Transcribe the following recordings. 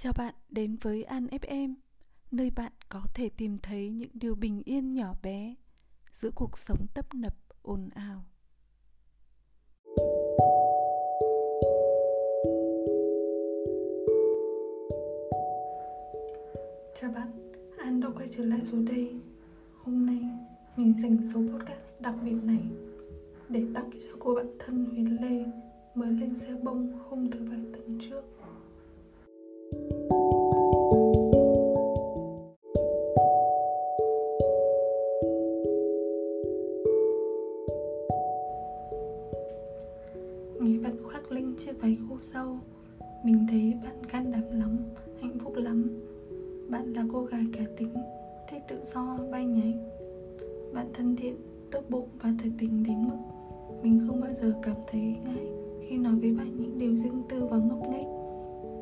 Chào bạn đến với An FM, nơi bạn có thể tìm thấy những điều bình yên nhỏ bé giữa cuộc sống tấp nập ồn ào. Chào bạn, An đã quay trở lại rồi đây. Hôm nay mình dành số podcast đặc biệt này để tặng cho cô bạn thân Huyền Lê mới lên xe bông hôm thứ bảy tuần trước. Váy khô sâu. Mình thấy bạn can đảm lắm, hạnh phúc lắm. Bạn là cô gái cá tính, thích tự do, bay nhảy. Bạn thân thiện, tốt bụng và thật tình đến mức Mình không bao giờ cảm thấy ngại khi nói với bạn những điều riêng tư và ngốc nghếch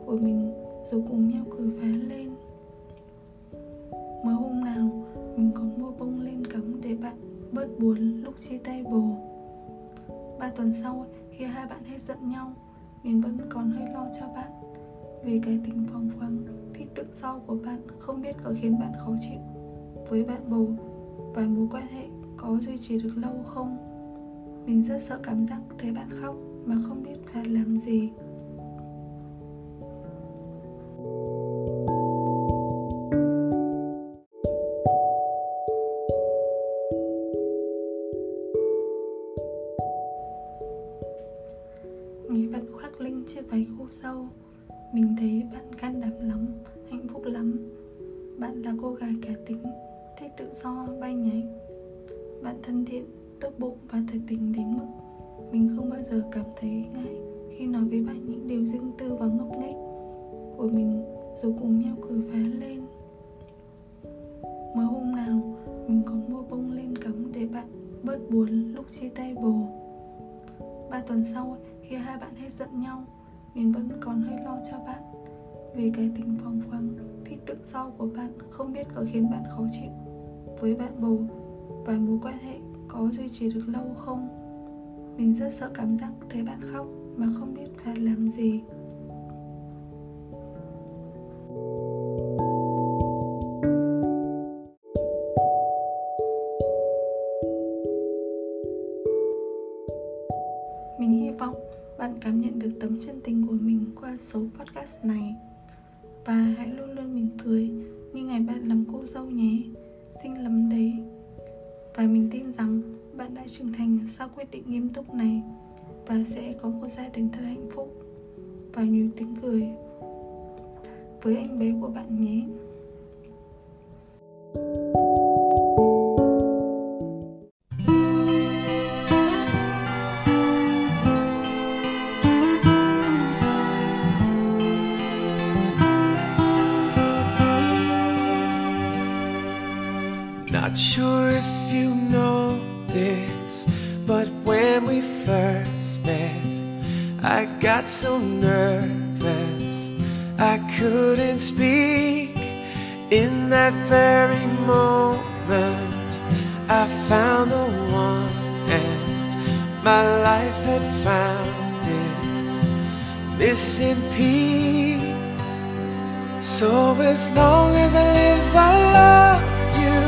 của mình rồi cùng nhau cười phá lên. Mới hôm nào mình còn mua bông lên cắm để bạn bớt buồn lúc chia tay bồ. Ba tuần sau khi hai bạn hết giận nhau mình vẫn còn hơi lo cho bạn. Vì cái tình phóng khoáng thích tự do của bạn không biết có khiến bạn khó chịu với bạn bầu và mối quan hệ có duy trì được lâu không? Mình rất sợ cảm giác thấy bạn khóc mà không biết phải làm gì. Người bạn khoác linh chiếc váy khô sâu mình thấy bạn can đảm lắm, hạnh phúc lắm. Bạn là cô gái cá tính, thích tự do, bay nhảy. Bạn thân thiện tốt bụng và thật tình đến mức mình không bao giờ cảm thấy ngại khi nói với bạn những điều riêng tư và ngốc nghếch của mình rồi cùng nhau cười phá lên. Mới hôm nào, mình còn mua bông lên cắm để bạn bớt buồn lúc chia tay bồ tuần sau khi hai bạn hết giận nhau, mình vẫn còn hơi lo cho bạn. Vì cái tình phóng khoáng thích tự do của bạn không biết có khiến bạn khó chịu với bạn bầu và mối quan hệ có duy trì được lâu không? Mình rất sợ cảm giác thấy bạn khóc mà không biết phải làm gì. Mình hy vọng bạn cảm nhận được tấm chân tình của mình qua số podcast này. Và hãy luôn luôn mỉm cười như ngày bạn làm cô dâu nhé. Xinh lắm đấy. Và mình tin rằng bạn đã trưởng thành sau quyết định nghiêm túc này và sẽ có một gia đình thật hạnh phúc và nhiều tiếng cười với anh bé của bạn nhé. When we first met, I got so nervous I couldn't speak. In that very moment, I found the one, and my life had found its missing piece. So as long as I live, I love you.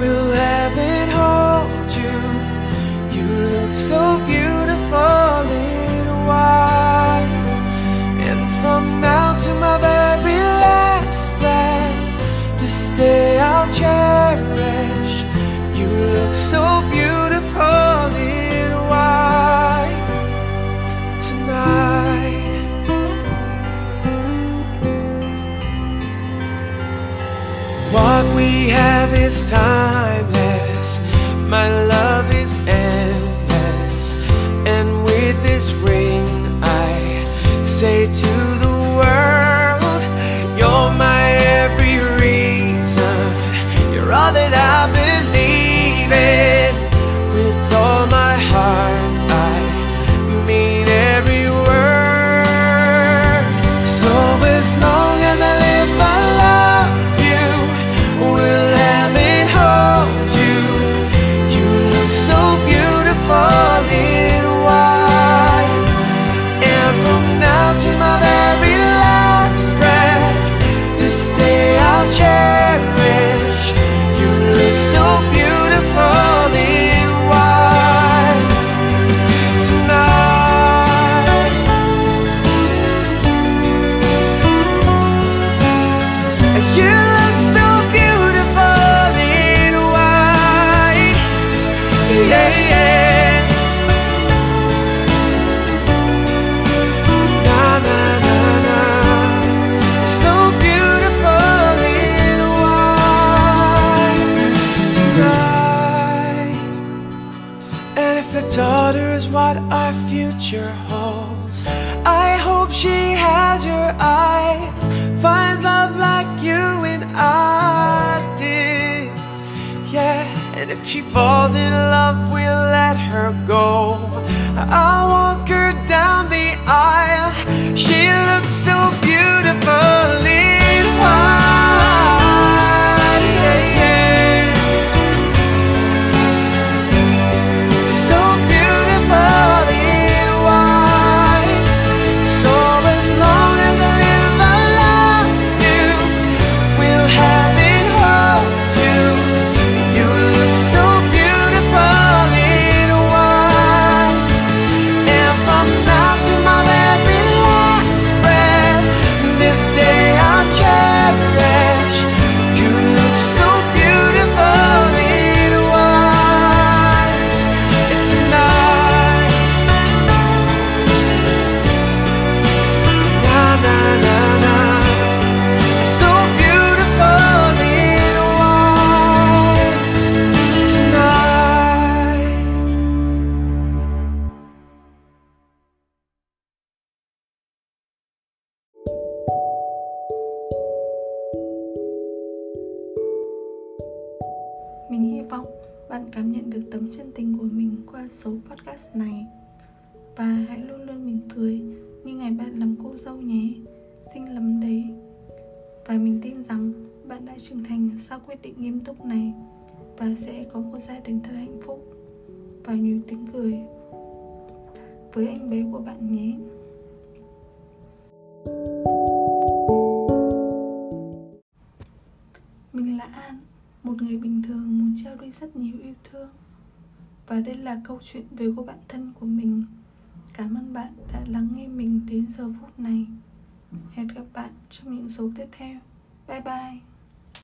We'll heaven hold you? time. yeah. Na na na so beautiful in white tonight. And if your daughter is what our future holds, I hope she has your eyes, finds love like you and I and if she falls in love, we'll let her go. I'll walk her down the aisle. She looks so beautiful in white. Mình hy vọng bạn cảm nhận được tấm chân tình của mình qua số podcast này. Và hãy luôn luôn mỉm cười như ngày bạn làm cô dâu nhé. Xinh lắm đấy. Và mình tin rằng bạn đã trưởng thành sau quyết định nghiêm túc này Và sẽ có một gia đình thật hạnh phúc Và nhiều tiếng cười với anh bé của bạn nhé. Một người bình thường muốn trao đi rất nhiều yêu thương. Và đây là câu chuyện về cô bạn thân của mình. Cảm ơn bạn đã lắng nghe mình đến giờ phút này. Hẹn gặp bạn trong những số tiếp theo. Bye bye.